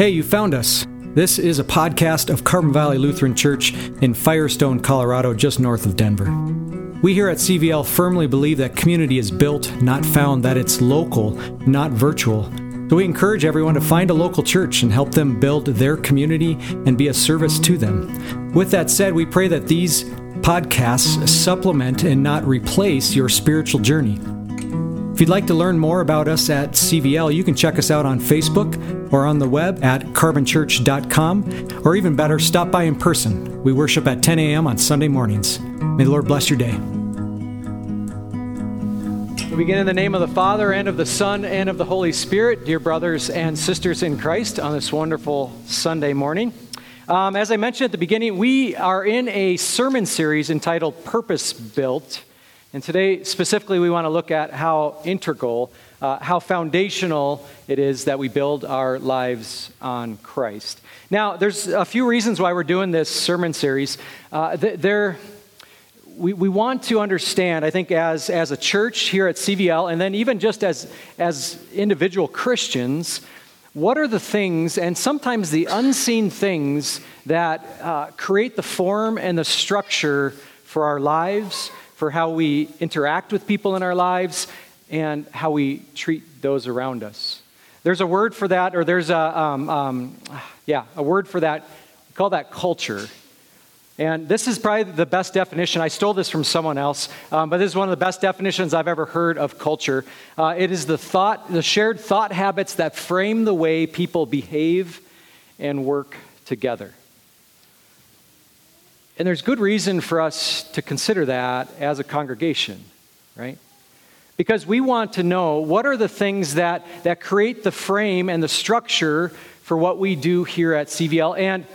Hey, you found us. This is a podcast of Carbon Valley Lutheran Church in Firestone, Colorado, just north of Denver. We here at CVL firmly believe that community is built, not found, that it's local, not virtual. So we encourage everyone to find a local church and help them build their community and be a service to them. With that said, we pray that these podcasts supplement and not replace your spiritual journey. If you'd like to learn more about us at CVL, you can check us out on Facebook or on the web at carbonchurch.com, or even better, stop by in person. We worship at 10 a.m. on Sunday mornings. May the Lord bless your day. We begin in the name of the Father, and of the Son, and of the Holy Spirit, dear brothers and sisters in Christ, on this wonderful Sunday morning. Um, as I mentioned at the beginning, we are in a sermon series entitled Purpose Built. And today, specifically, we want to look at how integral, uh, how foundational it is that we build our lives on Christ. Now, there's a few reasons why we're doing this sermon series. Uh, there, we, we want to understand, I think, as, as a church here at CVL, and then even just as, as individual Christians, what are the things, and sometimes the unseen things, that uh, create the form and the structure for our lives for how we interact with people in our lives and how we treat those around us. There's a word for that, or there's a, um, um, yeah, a word for that. We call that culture. And this is probably the best definition. I stole this from someone else, um, but this is one of the best definitions I've ever heard of culture. Uh, it is the thought, the shared thought habits that frame the way people behave and work together. And there's good reason for us to consider that as a congregation, right? Because we want to know what are the things that, that create the frame and the structure for what we do here at CVL and,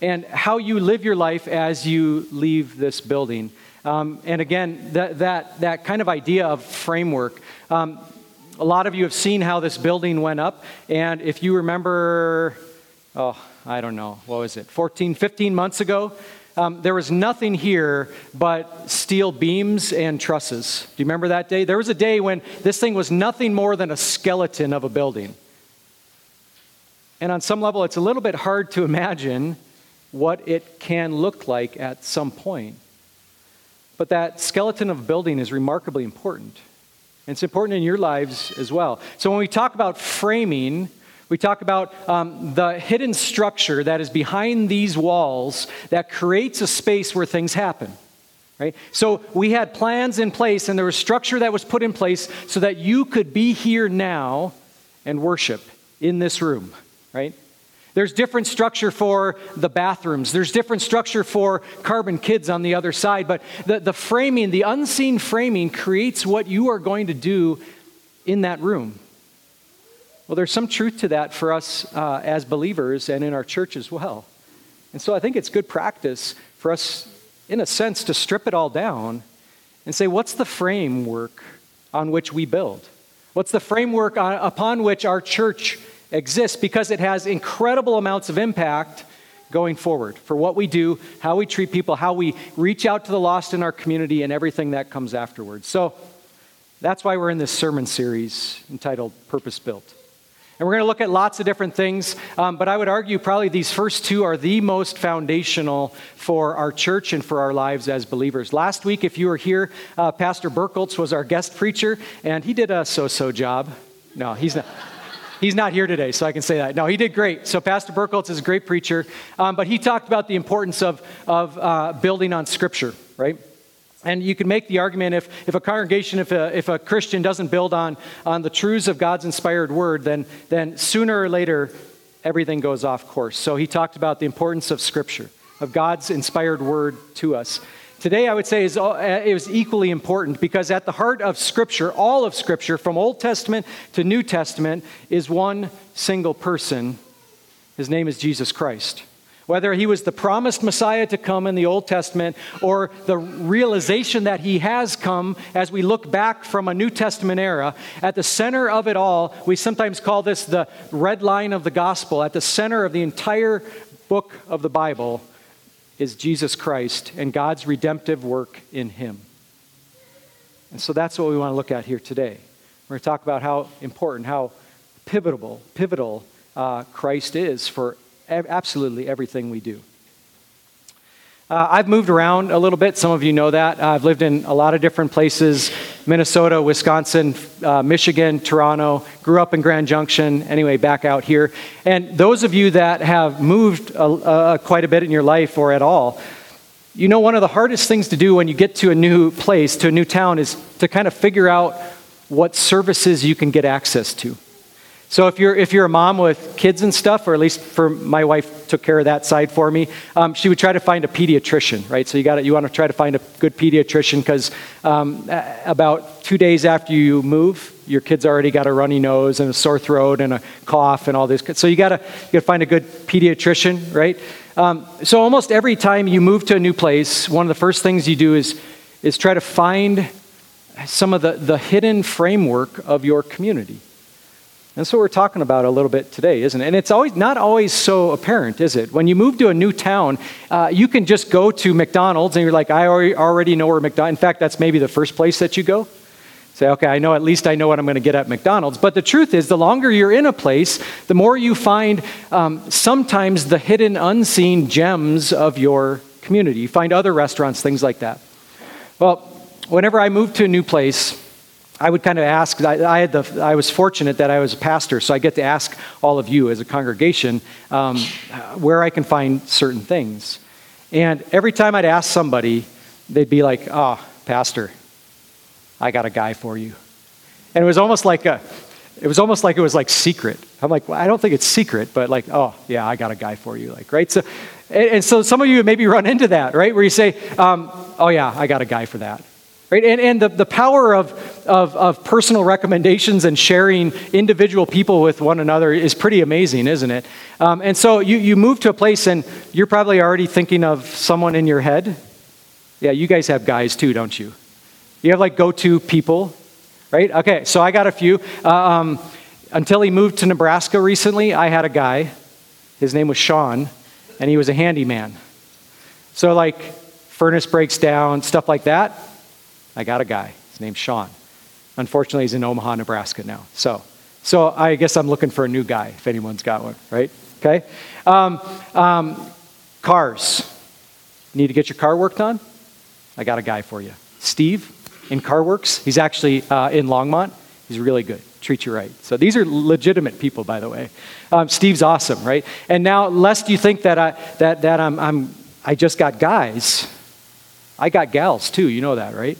and how you live your life as you leave this building. Um, and again, that, that, that kind of idea of framework. Um, a lot of you have seen how this building went up. And if you remember, oh, I don't know, what was it, 14, 15 months ago? Um, there was nothing here but steel beams and trusses. Do you remember that day? There was a day when this thing was nothing more than a skeleton of a building. And on some level, it's a little bit hard to imagine what it can look like at some point. But that skeleton of a building is remarkably important. And it's important in your lives as well. So when we talk about framing, we talk about um, the hidden structure that is behind these walls that creates a space where things happen. Right? So we had plans in place, and there was structure that was put in place so that you could be here now and worship in this room. Right? There's different structure for the bathrooms. There's different structure for carbon kids on the other side. But the, the framing, the unseen framing, creates what you are going to do in that room. Well, there's some truth to that for us uh, as believers and in our church as well. And so I think it's good practice for us, in a sense, to strip it all down and say, what's the framework on which we build? What's the framework on, upon which our church exists? Because it has incredible amounts of impact going forward for what we do, how we treat people, how we reach out to the lost in our community, and everything that comes afterwards. So that's why we're in this sermon series entitled Purpose Built. And we're going to look at lots of different things, um, but I would argue probably these first two are the most foundational for our church and for our lives as believers. Last week, if you were here, uh, Pastor Burkholtz was our guest preacher, and he did a so so job. No, he's not. He's not here today, so I can say that. No, he did great. So, Pastor Burkholtz is a great preacher, um, but he talked about the importance of, of uh, building on Scripture, right? And you can make the argument if, if a congregation, if a, if a Christian doesn't build on, on the truths of God's inspired word, then, then sooner or later everything goes off course. So he talked about the importance of Scripture, of God's inspired word to us. Today, I would say, is, uh, it was equally important because at the heart of Scripture, all of Scripture, from Old Testament to New Testament, is one single person. His name is Jesus Christ. Whether he was the promised Messiah to come in the Old Testament or the realization that he has come as we look back from a New Testament era, at the center of it all, we sometimes call this the red line of the gospel. At the center of the entire book of the Bible is Jesus Christ and God's redemptive work in him. And so that's what we want to look at here today. We're going to talk about how important, how pivotal, pivotal uh, Christ is for absolutely everything we do. Uh, I've moved around a little bit. Some of you know that. Uh, I've lived in a lot of different places Minnesota, Wisconsin, uh, Michigan, Toronto. Grew up in Grand Junction, anyway, back out here. And those of you that have moved quite a bit in your life or at all, you know one of the hardest things to do when you get to a new place, to a new town, is to kind of figure out what services you can get access to. So if you're if you're a mom with kids and stuff, or at least for my wife took care of that side for me, um, she would try to find a pediatrician, right? So you got you want to try to find a good pediatrician because um, about two days after you move, your kid's already got a runny nose and a sore throat and a cough and all this. So you got to you got to find a good pediatrician, right? Um, so almost every time you move to a new place, one of the first things you do is is try to find some of the, the hidden framework of your community. That's what we're talking about a little bit today, isn't it? And it's always not always so apparent, is it? When you move to a new town, uh, you can just go to McDonald's and you're like, I already know where McDonald's. In fact, that's maybe the first place that you go. Say, okay, I know at least I know what I'm going to get at McDonald's. But the truth is, the longer you're in a place, the more you find um, sometimes the hidden, unseen gems of your community. You find other restaurants, things like that. Well, whenever I move to a new place, I would kind of ask, I, I, had the, I was fortunate that I was a pastor, so I get to ask all of you as a congregation um, where I can find certain things. And every time I'd ask somebody, they'd be like, oh, Pastor, I got a guy for you. And it was almost like a, it was almost like it was like secret. I'm like, well, I don't think it's secret, but like, oh, yeah, I got a guy for you. Like, right? So, and, and so some of you maybe run into that, right? Where you say, um, oh, yeah, I got a guy for that. Right? And, and the, the power of, of, of personal recommendations and sharing individual people with one another is pretty amazing, isn't it? Um, and so you, you move to a place and you're probably already thinking of someone in your head. Yeah, you guys have guys too, don't you? You have like go to people, right? Okay, so I got a few. Uh, um, until he moved to Nebraska recently, I had a guy. His name was Sean, and he was a handyman. So, like, furnace breaks down, stuff like that I got a guy. His name's Sean. Unfortunately, he's in Omaha, Nebraska now. So, so I guess I'm looking for a new guy if anyone's got one, right? Okay. Um, um, cars. Need to get your car worked on? I got a guy for you. Steve in CarWorks. He's actually uh, in Longmont. He's really good. Treat you right. So these are legitimate people, by the way. Um, Steve's awesome, right? And now, lest you think that I that that I'm, I'm I just got guys, I got gals too. You know that, right?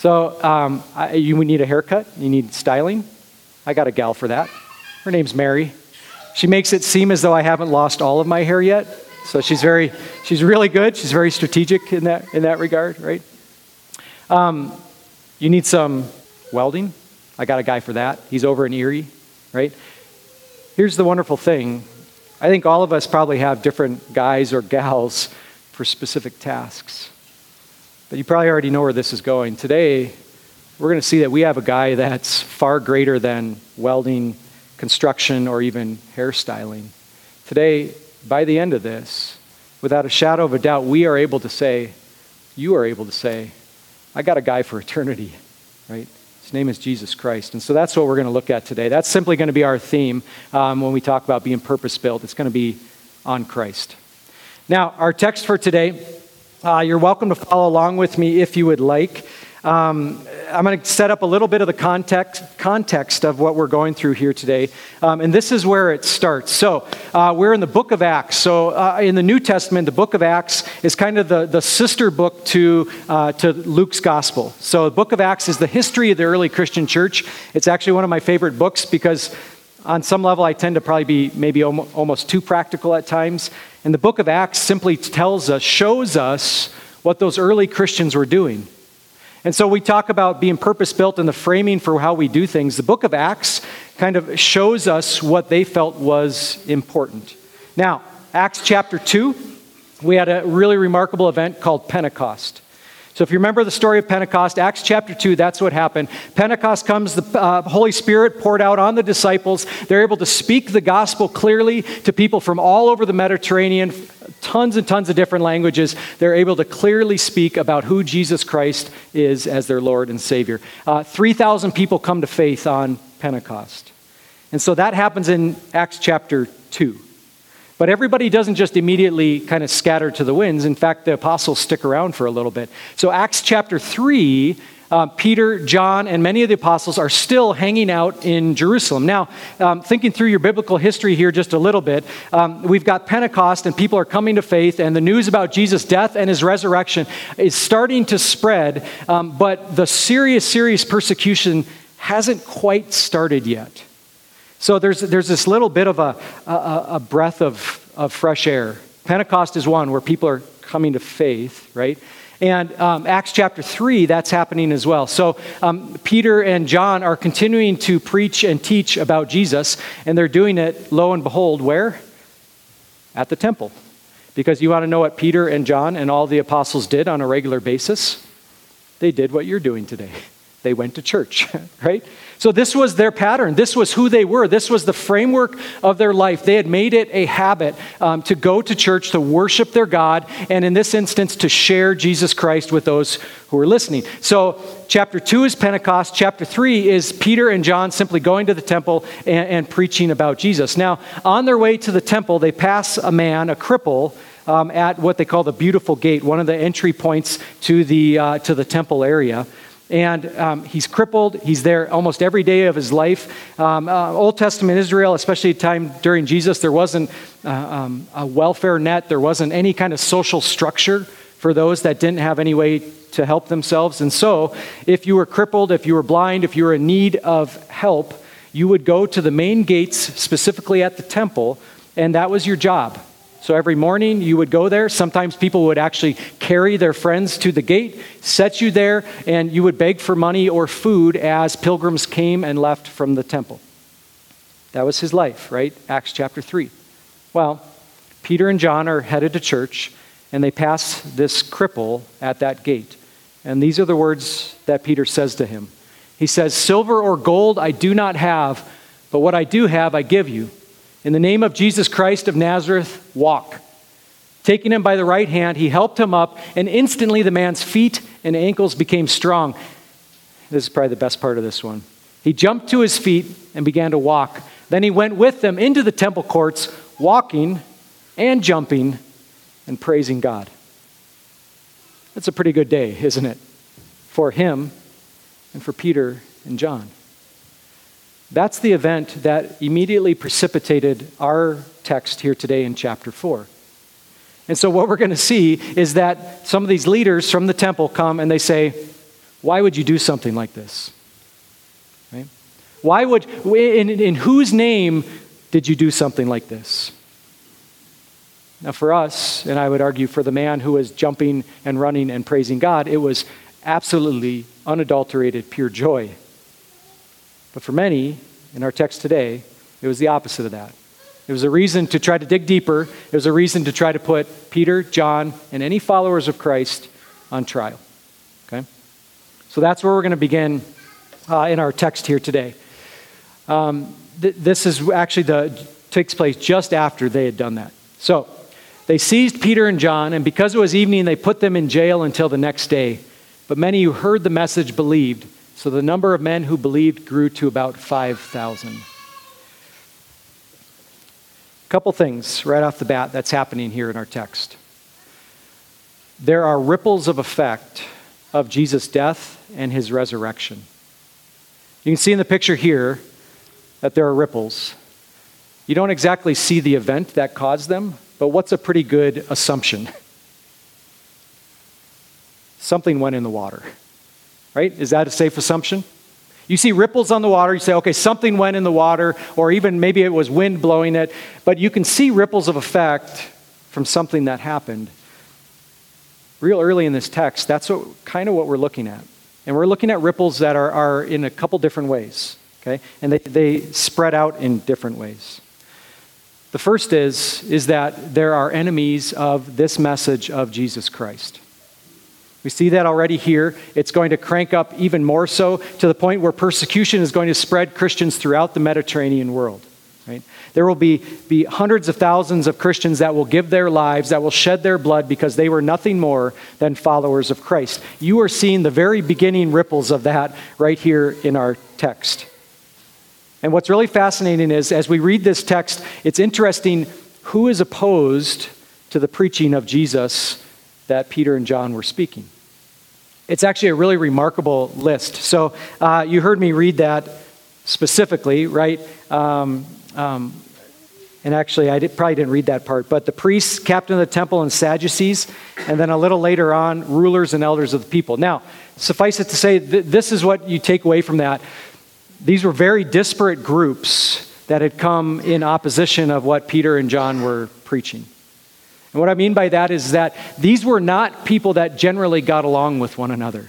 So um, I, you need a haircut, you need styling. I got a gal for that. Her name's Mary. She makes it seem as though I haven't lost all of my hair yet. So she's very, she's really good. She's very strategic in that, in that regard, right? Um, you need some welding. I got a guy for that. He's over in Erie, right? Here's the wonderful thing. I think all of us probably have different guys or gals for specific tasks. But you probably already know where this is going. Today, we're going to see that we have a guy that's far greater than welding, construction, or even hairstyling. Today, by the end of this, without a shadow of a doubt, we are able to say, you are able to say, I got a guy for eternity, right? His name is Jesus Christ. And so that's what we're going to look at today. That's simply going to be our theme um, when we talk about being purpose built. It's going to be on Christ. Now, our text for today uh, you're welcome to follow along with me if you would like. Um, I'm going to set up a little bit of the context, context of what we're going through here today. Um, and this is where it starts. So, uh, we're in the book of Acts. So, uh, in the New Testament, the book of Acts is kind of the, the sister book to, uh, to Luke's gospel. So, the book of Acts is the history of the early Christian church. It's actually one of my favorite books because on some level, I tend to probably be maybe almost too practical at times. And the book of Acts simply tells us, shows us what those early Christians were doing. And so we talk about being purpose built and the framing for how we do things. The book of Acts kind of shows us what they felt was important. Now, Acts chapter 2, we had a really remarkable event called Pentecost. So, if you remember the story of Pentecost, Acts chapter 2, that's what happened. Pentecost comes, the uh, Holy Spirit poured out on the disciples. They're able to speak the gospel clearly to people from all over the Mediterranean, tons and tons of different languages. They're able to clearly speak about who Jesus Christ is as their Lord and Savior. Uh, 3,000 people come to faith on Pentecost. And so that happens in Acts chapter 2. But everybody doesn't just immediately kind of scatter to the winds. In fact, the apostles stick around for a little bit. So, Acts chapter 3, uh, Peter, John, and many of the apostles are still hanging out in Jerusalem. Now, um, thinking through your biblical history here just a little bit, um, we've got Pentecost and people are coming to faith, and the news about Jesus' death and his resurrection is starting to spread, um, but the serious, serious persecution hasn't quite started yet. So there's, there's this little bit of a, a, a breath of, of fresh air. Pentecost is one where people are coming to faith, right? And um, Acts chapter 3, that's happening as well. So um, Peter and John are continuing to preach and teach about Jesus, and they're doing it, lo and behold, where? At the temple. Because you want to know what Peter and John and all the apostles did on a regular basis? They did what you're doing today. They went to church, right? So, this was their pattern. This was who they were. This was the framework of their life. They had made it a habit um, to go to church, to worship their God, and in this instance, to share Jesus Christ with those who were listening. So, chapter 2 is Pentecost. Chapter 3 is Peter and John simply going to the temple and, and preaching about Jesus. Now, on their way to the temple, they pass a man, a cripple. Um, at what they call the beautiful gate, one of the entry points to the, uh, to the temple area and um, he's crippled. He's there almost every day of his life. Um, uh, Old Testament Israel, especially time during Jesus, there wasn't uh, um, a welfare net, there wasn't any kind of social structure for those that didn't have any way to help themselves. And so, if you were crippled, if you were blind, if you were in need of help, you would go to the main gates, specifically at the temple, and that was your job. So every morning you would go there. Sometimes people would actually carry their friends to the gate, set you there, and you would beg for money or food as pilgrims came and left from the temple. That was his life, right? Acts chapter 3. Well, Peter and John are headed to church, and they pass this cripple at that gate. And these are the words that Peter says to him He says, Silver or gold I do not have, but what I do have I give you. In the name of Jesus Christ of Nazareth, walk. Taking him by the right hand, he helped him up, and instantly the man's feet and ankles became strong. This is probably the best part of this one. He jumped to his feet and began to walk. Then he went with them into the temple courts, walking and jumping and praising God. That's a pretty good day, isn't it? For him and for Peter and John. That's the event that immediately precipitated our text here today in chapter 4. And so, what we're going to see is that some of these leaders from the temple come and they say, Why would you do something like this? Right? Why would, in, in whose name did you do something like this? Now, for us, and I would argue for the man who was jumping and running and praising God, it was absolutely unadulterated, pure joy. But for many, in our text today, it was the opposite of that. It was a reason to try to dig deeper. It was a reason to try to put Peter, John, and any followers of Christ on trial. Okay? So that's where we're going to begin uh, in our text here today. Um, th- this is actually the takes place just after they had done that. So they seized Peter and John, and because it was evening, they put them in jail until the next day. But many who heard the message believed. So the number of men who believed grew to about 5,000. A couple things right off the bat that's happening here in our text. There are ripples of effect of Jesus' death and his resurrection. You can see in the picture here that there are ripples. You don't exactly see the event that caused them, but what's a pretty good assumption? Something went in the water right? Is that a safe assumption? You see ripples on the water, you say, okay, something went in the water, or even maybe it was wind blowing it, but you can see ripples of effect from something that happened. Real early in this text, that's what, kind of what we're looking at. And we're looking at ripples that are, are in a couple different ways, okay? And they, they spread out in different ways. The first is, is that there are enemies of this message of Jesus Christ. We see that already here. It's going to crank up even more so to the point where persecution is going to spread Christians throughout the Mediterranean world. Right? There will be, be hundreds of thousands of Christians that will give their lives, that will shed their blood because they were nothing more than followers of Christ. You are seeing the very beginning ripples of that right here in our text. And what's really fascinating is as we read this text, it's interesting who is opposed to the preaching of Jesus that Peter and John were speaking. It's actually a really remarkable list. So uh, you heard me read that specifically, right? Um, um, and actually, I did, probably didn't read that part, but the priests, captain of the temple, and Sadducees, and then a little later on, rulers and elders of the people. Now, suffice it to say, th- this is what you take away from that. These were very disparate groups that had come in opposition of what Peter and John were preaching. And what I mean by that is that these were not people that generally got along with one another.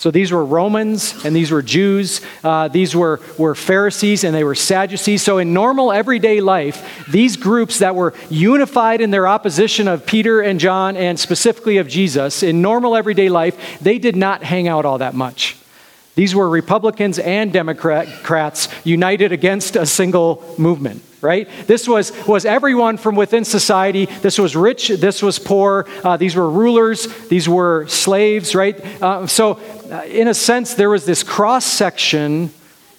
So these were Romans and these were Jews. Uh, these were, were Pharisees and they were Sadducees. So in normal everyday life, these groups that were unified in their opposition of Peter and John and specifically of Jesus, in normal everyday life, they did not hang out all that much. These were Republicans and Democrats united against a single movement, right? This was, was everyone from within society. This was rich, this was poor. Uh, these were rulers, these were slaves, right? Uh, so, uh, in a sense, there was this cross section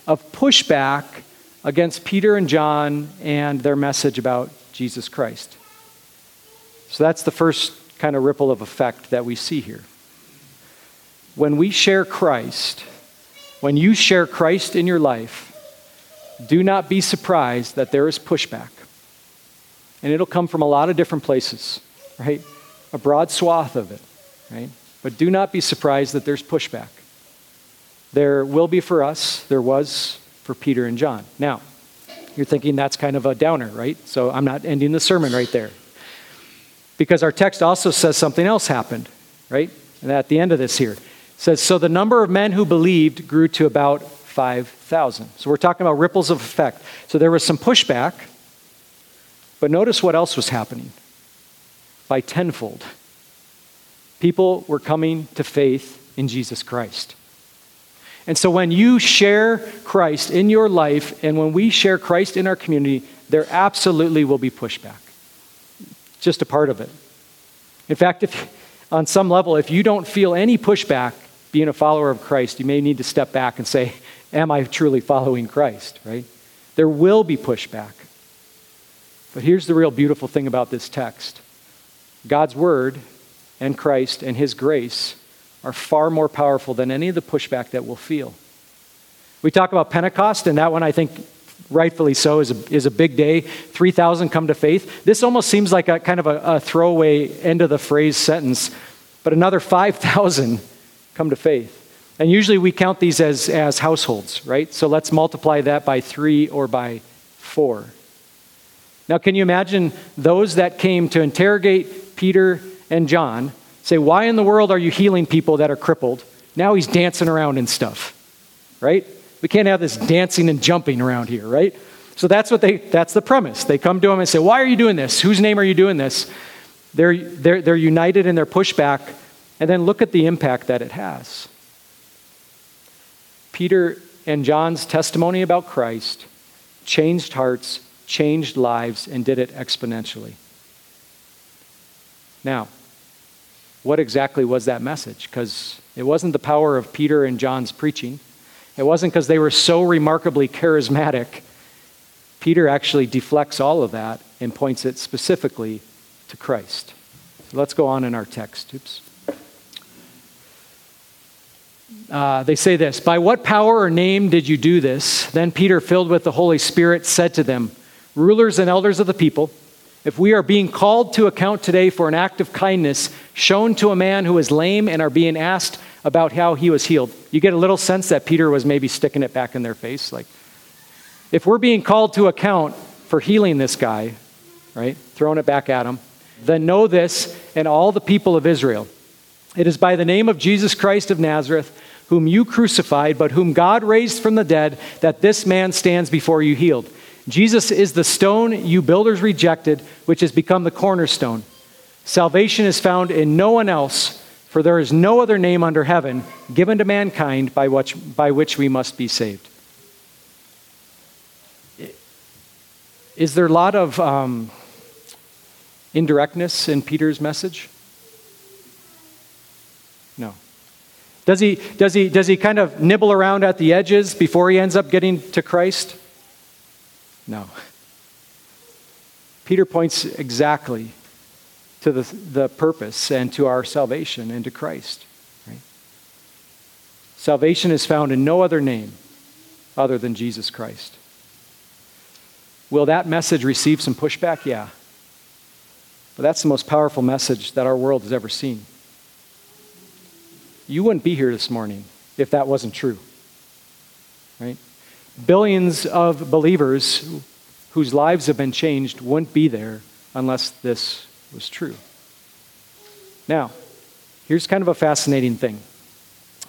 of pushback against Peter and John and their message about Jesus Christ. So, that's the first kind of ripple of effect that we see here. When we share Christ, when you share Christ in your life, do not be surprised that there is pushback. And it'll come from a lot of different places, right? A broad swath of it, right? But do not be surprised that there's pushback. There will be for us, there was for Peter and John. Now, you're thinking that's kind of a downer, right? So I'm not ending the sermon right there. Because our text also says something else happened, right? And at the end of this here says, So the number of men who believed grew to about 5,000. So we're talking about ripples of effect. So there was some pushback, but notice what else was happening by tenfold. People were coming to faith in Jesus Christ. And so when you share Christ in your life and when we share Christ in our community, there absolutely will be pushback. Just a part of it. In fact, if on some level, if you don't feel any pushback, being a follower of Christ, you may need to step back and say, Am I truly following Christ? Right? There will be pushback. But here's the real beautiful thing about this text God's word and Christ and his grace are far more powerful than any of the pushback that we'll feel. We talk about Pentecost, and that one I think rightfully so is a, is a big day 3000 come to faith this almost seems like a kind of a, a throwaway end of the phrase sentence but another 5000 come to faith. And usually we count these as, as households, right? So let's multiply that by three or by four. Now, can you imagine those that came to interrogate Peter and John say, Why in the world are you healing people that are crippled? Now he's dancing around and stuff, right? We can't have this dancing and jumping around here, right? So that's what they that's the premise. They come to him and say, Why are you doing this? Whose name are you doing this? They're, they're, they're united in their pushback and then look at the impact that it has. Peter and John's testimony about Christ changed hearts, changed lives, and did it exponentially. Now, what exactly was that message? Because it wasn't the power of Peter and John's preaching. It wasn't because they were so remarkably charismatic. Peter actually deflects all of that and points it specifically to Christ. Let's go on in our text. Oops. Uh, they say this By what power or name did you do this? Then Peter, filled with the Holy Spirit, said to them, Rulers and elders of the people, if we are being called to account today for an act of kindness shown to a man who is lame and are being asked about how he was healed, you get a little sense that Peter was maybe sticking it back in their face. Like, if we're being called to account for healing this guy, right, throwing it back at him, then know this and all the people of Israel. It is by the name of Jesus Christ of Nazareth whom you crucified, but whom God raised from the dead, that this man stands before you healed. Jesus is the stone you builders rejected, which has become the cornerstone. Salvation is found in no one else, for there is no other name under heaven given to mankind by which, by which we must be saved. Is there a lot of um, indirectness in Peter's message? No. Does he, does, he, does he kind of nibble around at the edges before he ends up getting to Christ? No. Peter points exactly to the, the purpose and to our salvation and to Christ. Right? Salvation is found in no other name other than Jesus Christ. Will that message receive some pushback? Yeah. But that's the most powerful message that our world has ever seen. You wouldn't be here this morning if that wasn't true. Right? Billions of believers whose lives have been changed wouldn't be there unless this was true. Now, here's kind of a fascinating thing.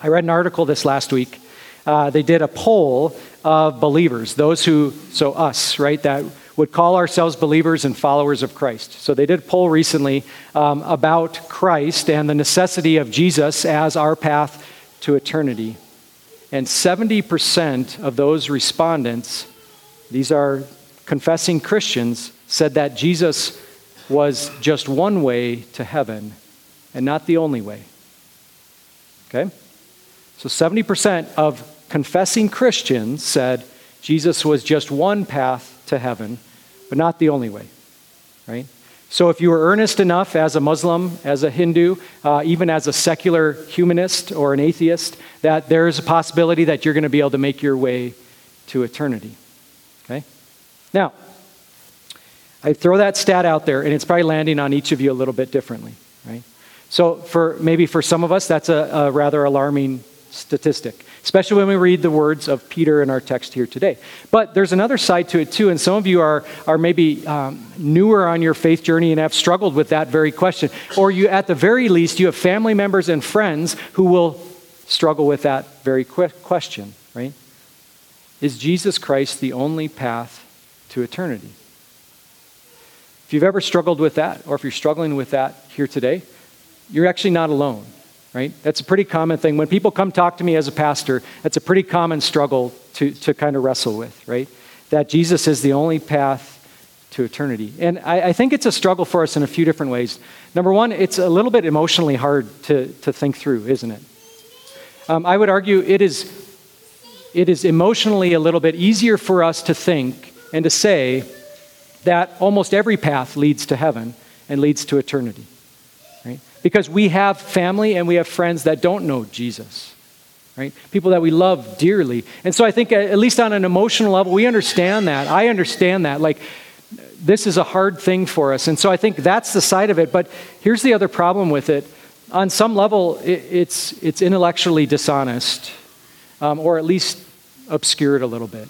I read an article this last week. Uh, they did a poll of believers, those who, so us, right, that would call ourselves believers and followers of Christ. So they did a poll recently um, about Christ and the necessity of Jesus as our path to eternity. And 70% of those respondents, these are confessing Christians, said that Jesus was just one way to heaven and not the only way. Okay? So 70% of confessing Christians said Jesus was just one path to heaven, but not the only way. Right? So if you were earnest enough as a Muslim, as a Hindu, uh, even as a secular humanist or an atheist, that there is a possibility that you're going to be able to make your way to eternity. Okay? Now, I throw that stat out there, and it's probably landing on each of you a little bit differently, right? So, for maybe for some of us, that's a, a rather alarming statistic, especially when we read the words of Peter in our text here today. But there's another side to it too, and some of you are, are maybe um, newer on your faith journey and have struggled with that very question. Or you, at the very least, you have family members and friends who will struggle with that very question, right? Is Jesus Christ the only path to eternity? If you've ever struggled with that, or if you're struggling with that here today, you're actually not alone, right? That's a pretty common thing. When people come talk to me as a pastor, that's a pretty common struggle to, to kind of wrestle with, right? That Jesus is the only path to eternity. And I, I, think it's a struggle for us in a few different ways. Number one, it's a little bit emotionally hard to, to think through, isn't it? Um, I would argue it is, it is emotionally a little bit easier for us to think and to say, that almost every path leads to heaven and leads to eternity. Because we have family and we have friends that don't know Jesus. Right? People that we love dearly. And so I think, at least on an emotional level, we understand that. I understand that. Like, this is a hard thing for us. And so I think that's the side of it. But here's the other problem with it. On some level, it's, it's intellectually dishonest, um, or at least obscured a little bit.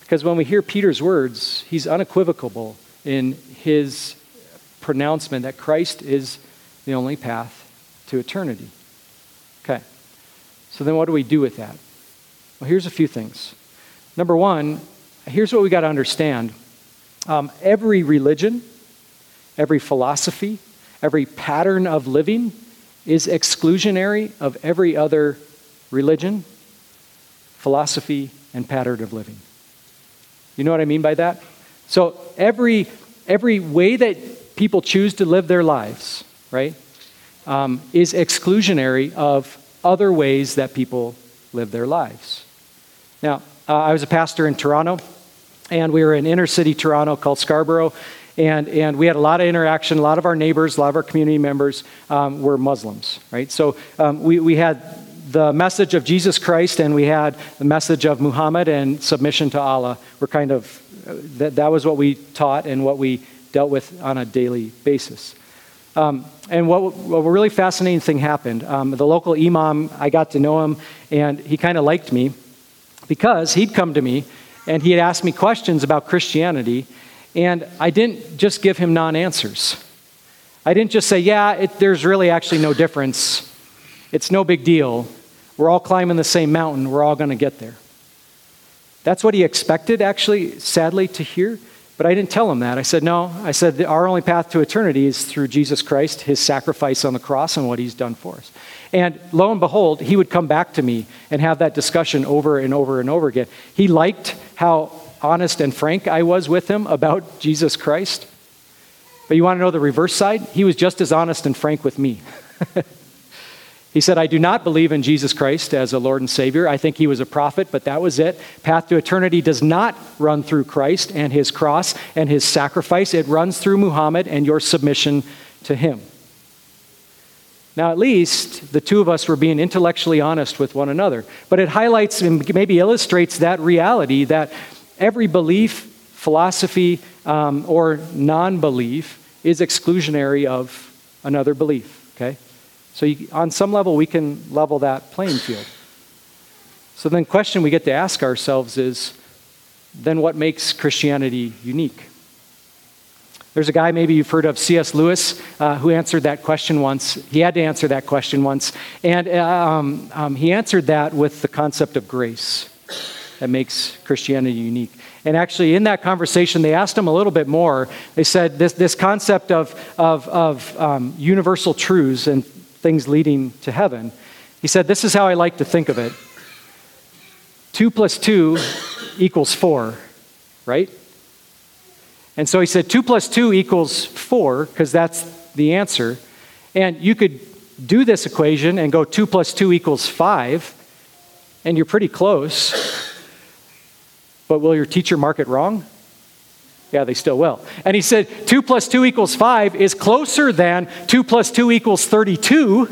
Because when we hear Peter's words, he's unequivocal in his pronouncement that Christ is the only path to eternity. Okay. So then what do we do with that? Well, here's a few things. Number one, here's what we got to understand um, every religion, every philosophy, every pattern of living is exclusionary of every other religion, philosophy, and pattern of living. You know what I mean by that? So every, every way that people choose to live their lives, right, um, is exclusionary of other ways that people live their lives. Now, uh, I was a pastor in Toronto, and we were in inner city Toronto called Scarborough, and, and we had a lot of interaction. A lot of our neighbors, a lot of our community members um, were Muslims, right? So um, we, we had the message of Jesus Christ and we had the message of Muhammad and submission to Allah We're kind of, that, that was what we taught and what we dealt with on a daily basis. Um, and what, what a really fascinating thing happened. Um, the local imam, I got to know him, and he kind of liked me because he'd come to me and he had asked me questions about Christianity, and I didn't just give him non answers. I didn't just say, yeah, it, there's really actually no difference. It's no big deal. We're all climbing the same mountain. We're all going to get there. That's what he expected, actually, sadly, to hear. But I didn't tell him that. I said, no. I said, our only path to eternity is through Jesus Christ, his sacrifice on the cross, and what he's done for us. And lo and behold, he would come back to me and have that discussion over and over and over again. He liked how honest and frank I was with him about Jesus Christ. But you want to know the reverse side? He was just as honest and frank with me. He said, I do not believe in Jesus Christ as a Lord and Savior. I think he was a prophet, but that was it. Path to eternity does not run through Christ and his cross and his sacrifice, it runs through Muhammad and your submission to him. Now, at least the two of us were being intellectually honest with one another, but it highlights and maybe illustrates that reality that every belief, philosophy, um, or non belief is exclusionary of another belief, okay? So, you, on some level, we can level that playing field. So, then, the question we get to ask ourselves is then what makes Christianity unique? There's a guy, maybe you've heard of, C.S. Lewis, uh, who answered that question once. He had to answer that question once. And uh, um, um, he answered that with the concept of grace that makes Christianity unique. And actually, in that conversation, they asked him a little bit more. They said this, this concept of, of, of um, universal truths and things leading to heaven. He said, This is how I like to think of it. Two plus two equals four, right? And so he said 2 plus 2 equals 4, because that's the answer. And you could do this equation and go 2 plus 2 equals 5, and you're pretty close. But will your teacher mark it wrong? Yeah, they still will. And he said 2 plus 2 equals 5 is closer than 2 plus 2 equals 32,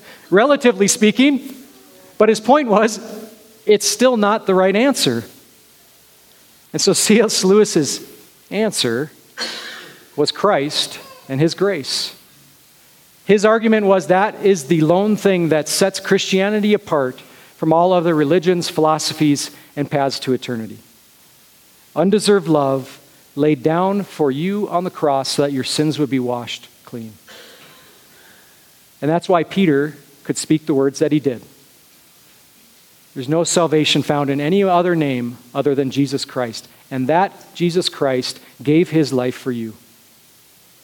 relatively speaking. But his point was, it's still not the right answer. And so C.S. Lewis's answer was Christ and his grace. His argument was that is the lone thing that sets Christianity apart from all other religions, philosophies, and paths to eternity. Undeserved love laid down for you on the cross so that your sins would be washed clean. And that's why Peter could speak the words that he did. There's no salvation found in any other name other than Jesus Christ and that Jesus Christ gave his life for you.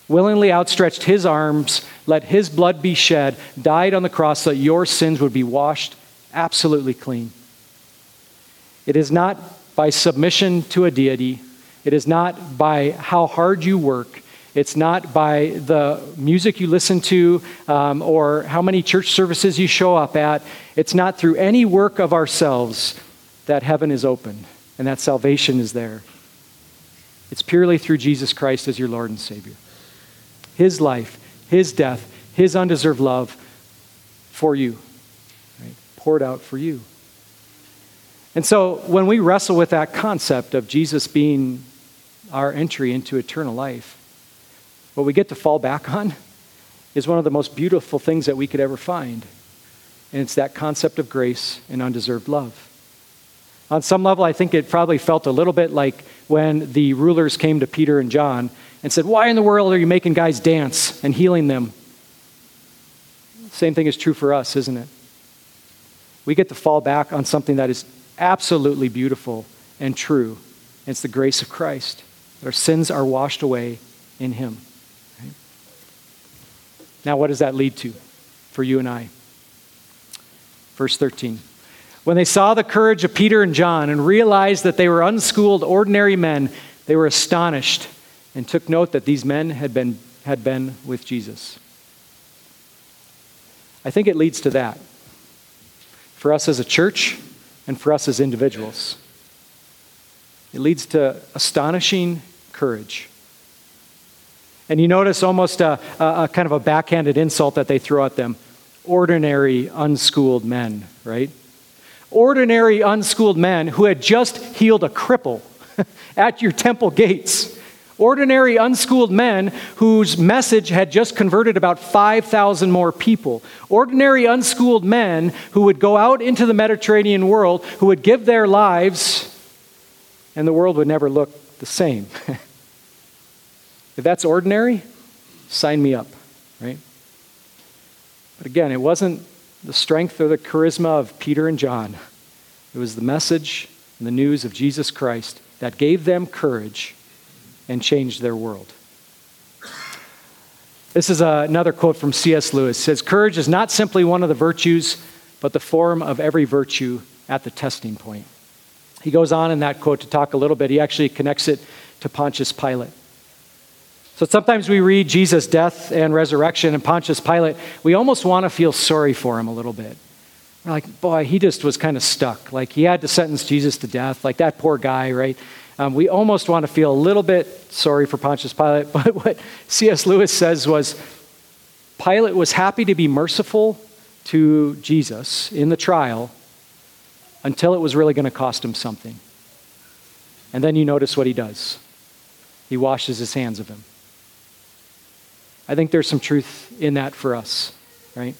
Willingly outstretched his arms, let his blood be shed, died on the cross so that your sins would be washed absolutely clean. It is not by submission to a deity, it is not by how hard you work. It's not by the music you listen to um, or how many church services you show up at. It's not through any work of ourselves that heaven is open and that salvation is there. It's purely through Jesus Christ as your Lord and Savior. His life, His death, His undeserved love for you, right? poured out for you. And so when we wrestle with that concept of Jesus being our entry into eternal life, what we get to fall back on is one of the most beautiful things that we could ever find. And it's that concept of grace and undeserved love. On some level, I think it probably felt a little bit like when the rulers came to Peter and John and said, Why in the world are you making guys dance and healing them? Same thing is true for us, isn't it? We get to fall back on something that is absolutely beautiful and true. And it's the grace of Christ. Our sins are washed away in Him. Right? Now, what does that lead to for you and I? Verse 13. When they saw the courage of Peter and John and realized that they were unschooled, ordinary men, they were astonished and took note that these men had been, had been with Jesus. I think it leads to that for us as a church and for us as individuals. It leads to astonishing courage. And you notice almost a, a, a, kind of a backhanded insult that they throw at them ordinary, unschooled men, right? ordinary, unschooled men who had just healed a cripple at your temple gates. Ordinary, unschooled men whose message had just converted about 5,000 more people. Ordinary, unschooled men who would go out into the Mediterranean world, who would give their lives, and the world would never look the same. if that's ordinary, sign me up, right? But again, it wasn't the strength or the charisma of Peter and John. It was the message and the news of Jesus Christ that gave them courage and changed their world. This is uh, another quote from C.S. Lewis. It says, Courage is not simply one of the virtues, but the form of every virtue at the testing point. He goes on in that quote to talk a little bit. He actually connects it to Pontius Pilate. So sometimes we read Jesus' death and resurrection and Pontius Pilate, we almost want to feel sorry for him a little bit. We're like, boy, he just was kind of stuck. Like he had to sentence Jesus to death, like that poor guy, right? Um, we almost want to feel a little bit sorry for Pontius Pilate, but what C.S. Lewis says was Pilate was happy to be merciful to Jesus in the trial until it was really going to cost him something. And then you notice what he does he washes his hands of him. I think there's some truth in that for us, right?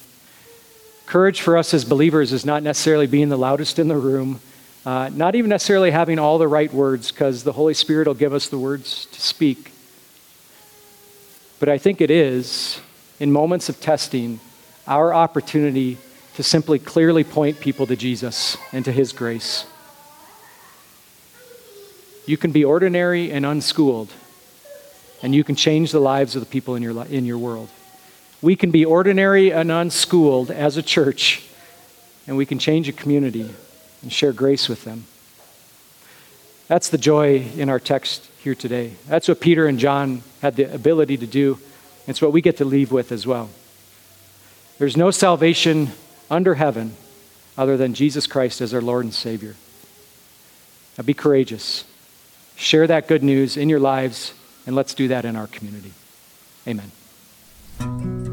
Courage for us as believers is not necessarily being the loudest in the room, uh, not even necessarily having all the right words, because the Holy Spirit will give us the words to speak. But I think it is, in moments of testing, our opportunity to simply clearly point people to Jesus and to His grace. You can be ordinary and unschooled, and you can change the lives of the people in your, in your world. We can be ordinary and unschooled as a church, and we can change a community and share grace with them. That's the joy in our text here today. That's what Peter and John had the ability to do. It's what we get to leave with as well. There's no salvation under heaven other than Jesus Christ as our Lord and Savior. Now be courageous. Share that good news in your lives, and let's do that in our community. Amen.